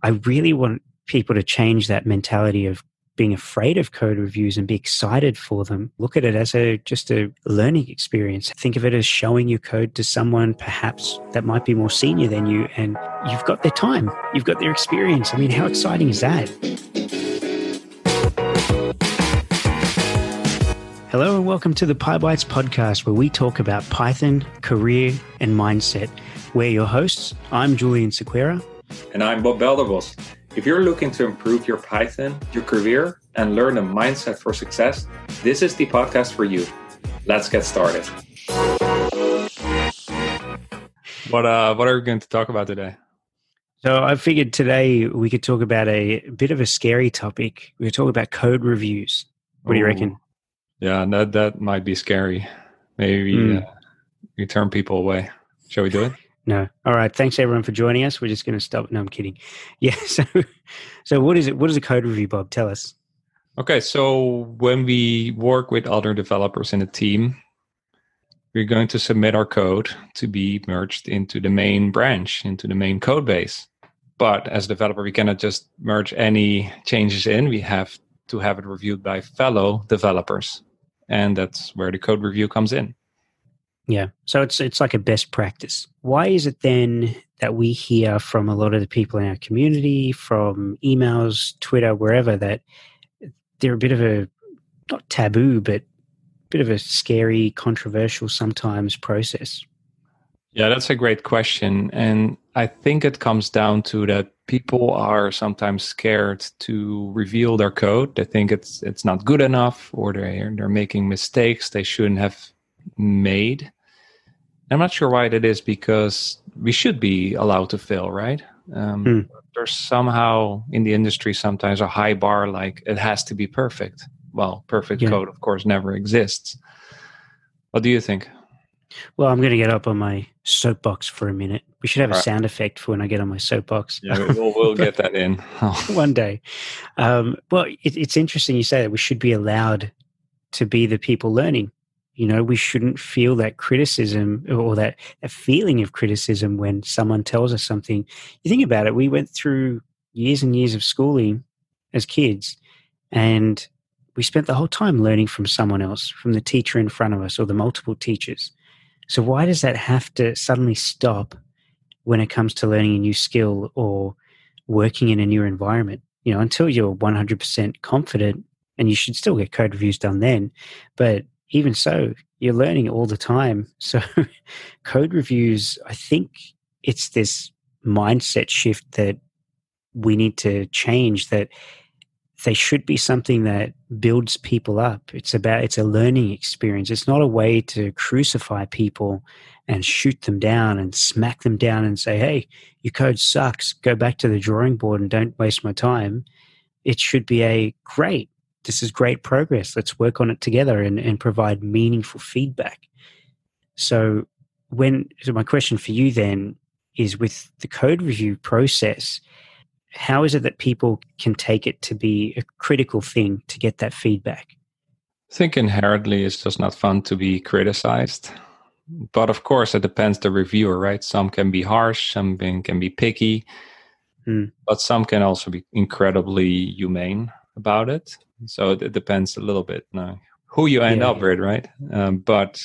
I really want people to change that mentality of being afraid of code reviews and be excited for them. Look at it as a just a learning experience. Think of it as showing your code to someone perhaps that might be more senior than you and you've got their time. You've got their experience. I mean, how exciting is that? Hello and welcome to the PyBites podcast where we talk about Python, career, and mindset. We're your hosts. I'm Julian Sequeira. And I'm Bob Belderbos. If you're looking to improve your Python, your career, and learn a mindset for success, this is the podcast for you. Let's get started. What uh what are we going to talk about today? So I figured today we could talk about a bit of a scary topic. We could talk about code reviews. What do you reckon? Yeah, that that might be scary. Maybe mm. uh, you turn people away. Shall we do it? No. All right. Thanks everyone for joining us. We're just going to stop. No, I'm kidding. Yeah. So, so what is it? What is a code review, Bob? Tell us. Okay. So when we work with other developers in a team, we're going to submit our code to be merged into the main branch, into the main code base. But as a developer, we cannot just merge any changes in. We have to have it reviewed by fellow developers. And that's where the code review comes in. Yeah. So it's it's like a best practice. Why is it then that we hear from a lot of the people in our community, from emails, Twitter, wherever, that they're a bit of a not taboo, but bit of a scary, controversial sometimes process? Yeah, that's a great question. And I think it comes down to that people are sometimes scared to reveal their code. They think it's it's not good enough or they're they're making mistakes they shouldn't have made. I'm not sure why that is because we should be allowed to fail, right? Um, hmm. There's somehow in the industry sometimes a high bar, like it has to be perfect. Well, perfect yeah. code, of course, never exists. What do you think? Well, I'm going to get up on my soapbox for a minute. We should have a sound effect for when I get on my soapbox. Yeah, we'll, we'll get that in one day. Um, well, it, it's interesting you say that we should be allowed to be the people learning you know we shouldn't feel that criticism or that, that feeling of criticism when someone tells us something. You think about it we went through years and years of schooling as kids and we spent the whole time learning from someone else from the teacher in front of us or the multiple teachers. So why does that have to suddenly stop when it comes to learning a new skill or working in a new environment? You know until you're 100% confident and you should still get code reviews done then but even so, you're learning all the time. So, code reviews, I think it's this mindset shift that we need to change that they should be something that builds people up. It's about it's a learning experience. It's not a way to crucify people and shoot them down and smack them down and say, "Hey, your code sucks. Go back to the drawing board and don't waste my time." It should be a great this is great progress. Let's work on it together and, and provide meaningful feedback. So, when so my question for you then is with the code review process, how is it that people can take it to be a critical thing to get that feedback? I think inherently it's just not fun to be criticized. But of course, it depends the reviewer, right? Some can be harsh, some can be picky, mm. but some can also be incredibly humane about it. So it, depends a little bit now who you end yeah, up with, right? Um, but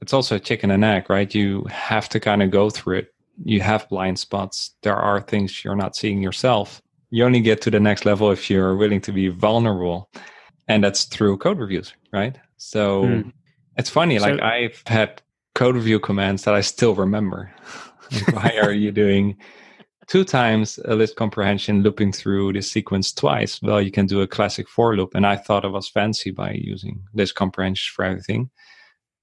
it's also a chicken and egg, right? You have to kind of go through it. You have blind spots. There are things you're not seeing yourself. You only get to the next level if you're willing to be vulnerable. And that's through code reviews, right? So mm. it's funny, so, like I've had code review commands that I still remember. why are you doing two times a list comprehension looping through the sequence twice. Well, you can do a classic for loop. And I thought it was fancy by using list comprehension for everything.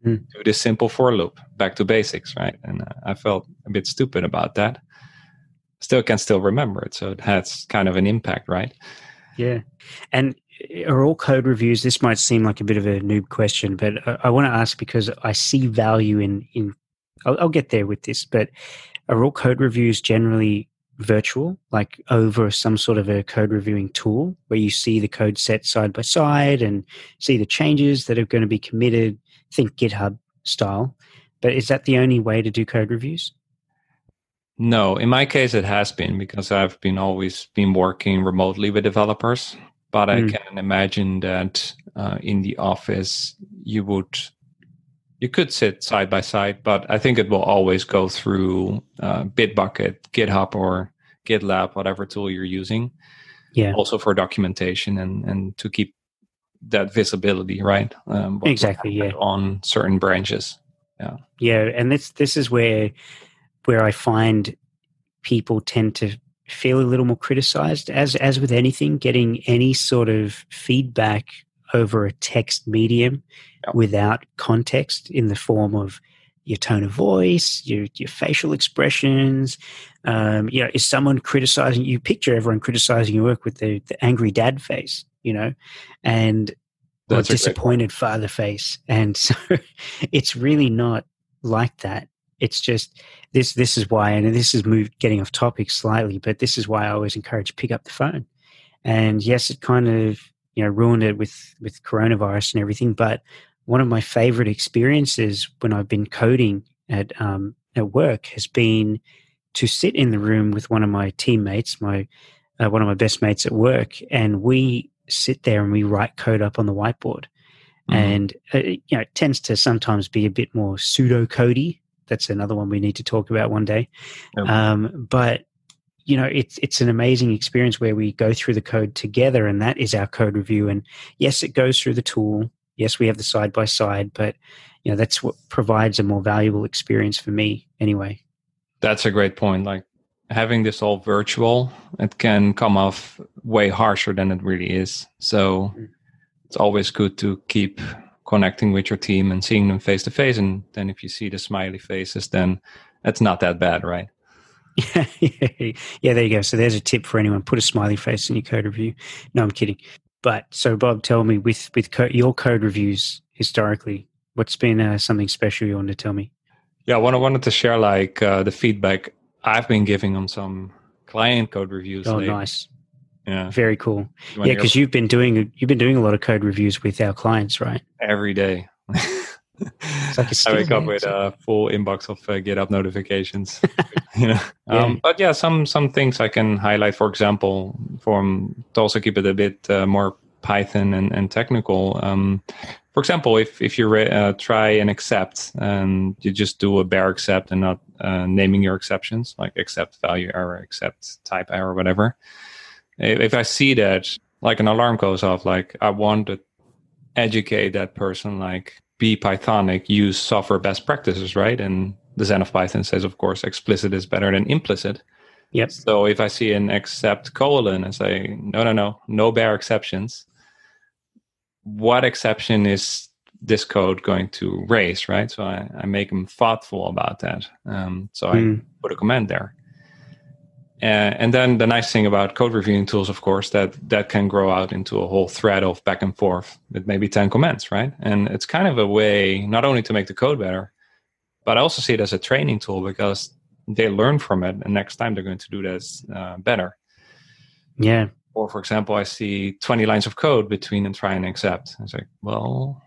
Mm. Do this simple for loop, back to basics, right? And uh, I felt a bit stupid about that. Still can still remember it. So it has kind of an impact, right? Yeah. And uh, are all code reviews, this might seem like a bit of a noob question, but I, I want to ask because I see value in, in I'll, I'll get there with this, but are all code reviews generally virtual, like over some sort of a code reviewing tool where you see the code set side by side and see the changes that are going to be committed, think GitHub style. But is that the only way to do code reviews? No, in my case, it has been because I've been always been working remotely with developers. But mm. I can imagine that uh, in the office you would you could sit side by side, but I think it will always go through uh, Bitbucket, GitHub, or GitLab, whatever tool you're using. Yeah. Also for documentation and and to keep that visibility, right? Um, exactly. Yeah. On certain branches. Yeah. Yeah, and this this is where where I find people tend to feel a little more criticized as as with anything getting any sort of feedback over a text medium without context in the form of your tone of voice, your your facial expressions. Um, you know, is someone criticizing you? Picture everyone criticizing your work with the, the angry dad face, you know, and or disappointed father face, and so it's really not like that. It's just this. This is why, and this is moved getting off topic slightly, but this is why I always encourage pick up the phone. And yes, it kind of you know ruined it with with coronavirus and everything, but one of my favorite experiences when I've been coding at um, at work has been to sit in the room with one of my teammates, my uh, one of my best mates at work, and we sit there and we write code up on the whiteboard. Mm-hmm. And uh, you know, it tends to sometimes be a bit more pseudo codey. That's another one we need to talk about one day. Yep. Um, but you know, it's it's an amazing experience where we go through the code together, and that is our code review. And yes, it goes through the tool yes, we have the side by side, but you know that's what provides a more valuable experience for me anyway. That's a great point. Like having this all virtual, it can come off way harsher than it really is. So mm. it's always good to keep connecting with your team and seeing them face to face. And then if you see the smiley faces, then that's not that bad, right? Yeah, yeah, there you go. So there's a tip for anyone: put a smiley face in your code review. No, I'm kidding. But so, Bob, tell me with with co- your code reviews historically, what's been uh, something special you want to tell me? Yeah, what I wanted, to share like uh, the feedback I've been giving on some client code reviews. Oh, nice. Yeah, very cool. Yeah, because you've been doing you've been doing a lot of code reviews with our clients, right? Every day. like I wake up with a full inbox of uh, GitHub notifications. you know, yeah. Um, but yeah, some some things I can highlight. For example, from to also keep it a bit uh, more Python and, and technical. Um, for example, if if you re- uh, try and except, and you just do a bare except and not uh, naming your exceptions, like except value error, except type error, whatever. If I see that, like an alarm goes off, like I want to educate that person, like be Pythonic, use software best practices, right? And the Zen of Python says, of course, explicit is better than implicit. Yep. So if I see an except colon and say, no, no, no, no bare exceptions, what exception is this code going to raise, right? So I, I make them thoughtful about that. Um, so mm. I hmm. put a comment there. Uh, and then the nice thing about code reviewing tools, of course, that that can grow out into a whole thread of back and forth with maybe 10 comments, right? And it's kind of a way not only to make the code better, but I also see it as a training tool because they learn from it. And next time they're going to do this uh, better. Yeah. Or, for example, I see 20 lines of code between and try and except. It's like, well,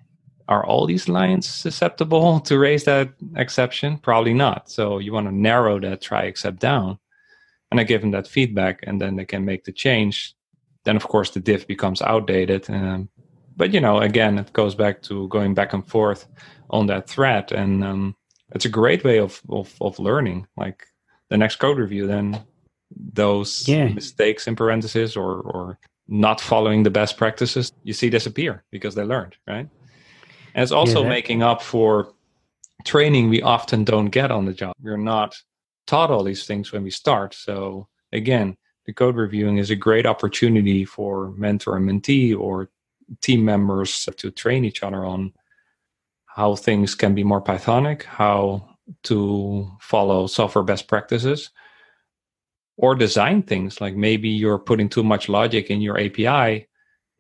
are all these lines susceptible to raise that exception? Probably not. So you want to narrow that try except down and I give them that feedback, and then they can make the change. Then, of course, the diff becomes outdated. Um, but you know, again, it goes back to going back and forth on that thread, and um, it's a great way of, of of learning. Like the next code review, then those yeah. mistakes in parentheses or or not following the best practices, you see disappear because they learned, right? And it's also yeah, making up for training we often don't get on the job. We're not taught all these things when we start. So again, the code reviewing is a great opportunity for mentor and mentee or team members to train each other on how things can be more Pythonic, how to follow software best practices, or design things like maybe you're putting too much logic in your API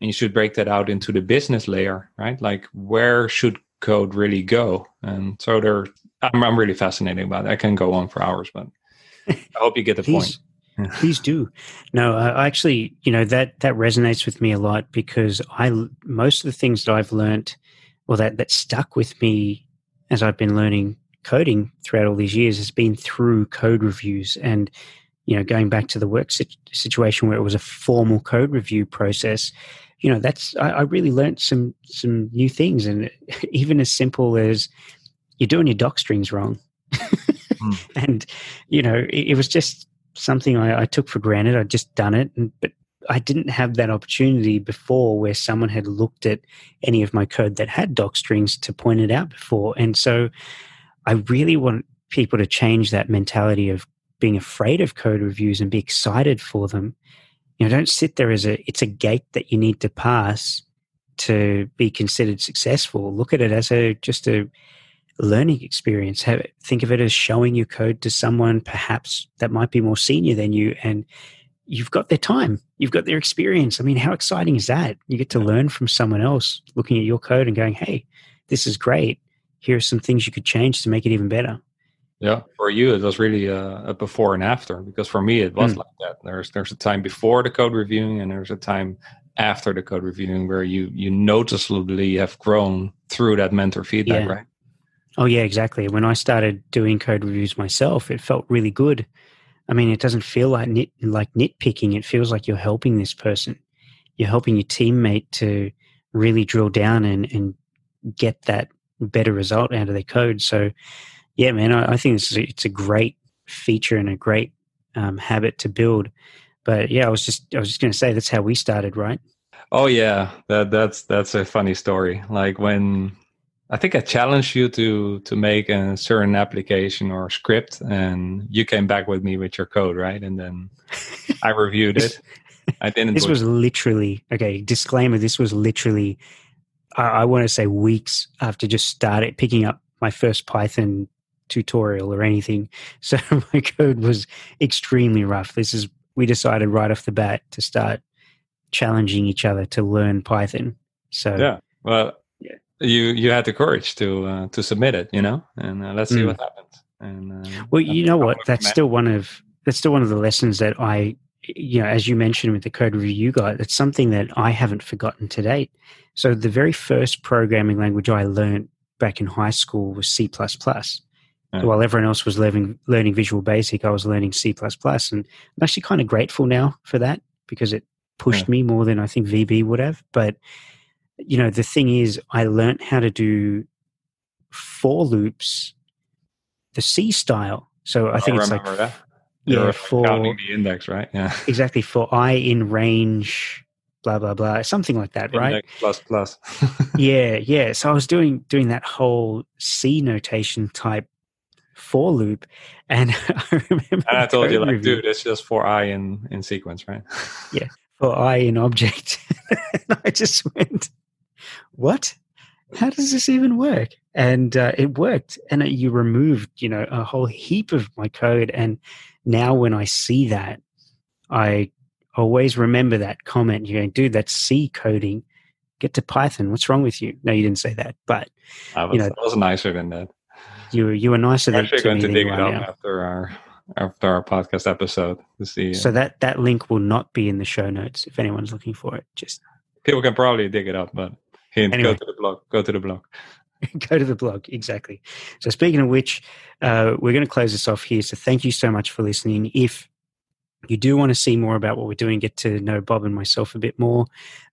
and you should break that out into the business layer, right? Like where should code really go? And so there I'm, I'm really fascinated about it. I can go on for hours, but I hope you get the point. please do. No, I actually, you know, that that resonates with me a lot because I most of the things that I've learned, or that that stuck with me as I've been learning coding throughout all these years has been through code reviews and you know going back to the work situation where it was a formal code review process you know that's I, I really learned some some new things and even as simple as you're doing your doc strings wrong. Mm. and you know it, it, was just something I, I, took for granted. I'd just done it and, but i didn't have that opportunity before where someone had looked at any of my code that had doc strings to point it out before. And so i really want people to change that mentality of being afraid of code reviews and be excited for them. You know don't sit there as a it's a gate that you need to pass to be considered successful. Look at it as a just a learning experience Have, think of it as showing your code to someone perhaps that might be more senior than you and you've got their time you've got their experience i mean how exciting is that you get to learn from someone else looking at your code and going hey this is great here are some things you could change to make it even better yeah, for you it was really a, before and after because for me it was mm. like that. There's there's a time before the code reviewing and there's a time after the code reviewing where you you noticeably have grown through that mentor feedback, yeah. right? Oh yeah, exactly. When I started doing code reviews myself, it felt really good. I mean, it doesn't feel like nit like nitpicking. It feels like you're helping this person. You're helping your teammate to really drill down and and get that better result out of their code. So yeah, man, I, I think it's a, it's a great feature and a great um, habit to build. But yeah, I was just I was just going to say that's how we started, right? Oh yeah, that that's that's a funny story. Like when I think I challenged you to to make a certain application or script, and you came back with me with your code, right? And then I reviewed it. I didn't. This was literally okay. Disclaimer: This was literally, I, I want to say, weeks after just started picking up my first Python tutorial or anything. So my code was extremely rough. This is we decided right off the bat to start challenging each other to learn Python. So yeah, well. You you had the courage to uh, to submit it, you know, and uh, let's see mm. what happens. And uh, well, you know what? That's still one of that's still one of the lessons that I, you know, as you mentioned with the code review guide, it's something that I haven't forgotten to date. So the very first programming language I learned back in high school was C plus plus. While everyone else was learning learning Visual Basic, I was learning C++, and I'm actually kind of grateful now for that because it pushed yeah. me more than I think VB would have. But you know, the thing is, I learned how to do for loops, the C style. So I oh, think I it's like that. yeah, for counting the index, right? Yeah, exactly for i in range blah blah blah something like that Index right plus plus yeah yeah so i was doing doing that whole c notation type for loop. And I remember. And I told you, like, review. dude, it's just for i in, in sequence, right? yeah, for i in object. and I just went, what? How does this even work? And uh, it worked. And you removed, you know, a whole heap of my code. And now when I see that, I always remember that comment. You're going, dude, that's C coding. Get to Python. What's wrong with you? No, you didn't say that, but I was, you know, I was nicer than that you you were nicer than actually going to dig it up now. after our after our podcast episode to see. So that that link will not be in the show notes if anyone's looking for it. Just people can probably dig it up, but hint, anyway. go to the blog. Go to the blog. go to the blog exactly. So speaking of which, uh, we're going to close this off here. So thank you so much for listening. If you do want to see more about what we're doing, get to know Bob and myself a bit more,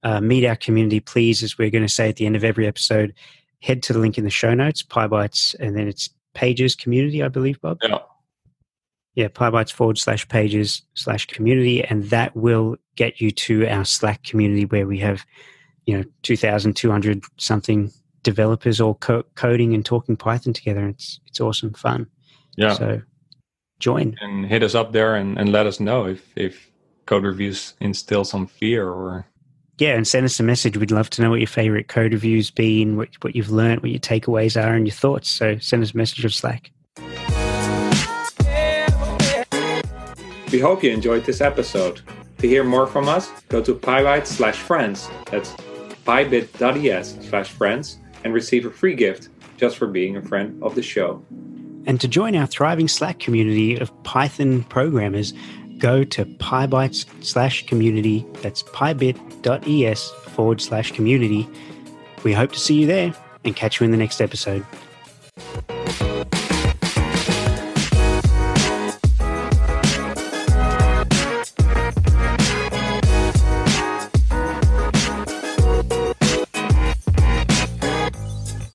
uh, meet our community, please, as we're going to say at the end of every episode, head to the link in the show notes, PyBites, and then it's pages community, I believe, Bob. Yeah. Yeah, PyBites forward slash pages slash community, and that will get you to our Slack community where we have, you know, 2,200 something developers all co- coding and talking Python together. It's it's awesome fun. Yeah. So join and hit us up there and, and let us know if if code reviews instill some fear or yeah, and send us a message. We'd love to know what your favorite code reviews been, what, what you've learned, what your takeaways are, and your thoughts. So send us a message of Slack. We hope you enjoyed this episode. To hear more from us, go to pybit slash friends. That's pybit.es slash friends and receive a free gift just for being a friend of the show. And to join our thriving Slack community of Python programmers, go to pybites slash community. That's pybit.es forward slash community. We hope to see you there and catch you in the next episode.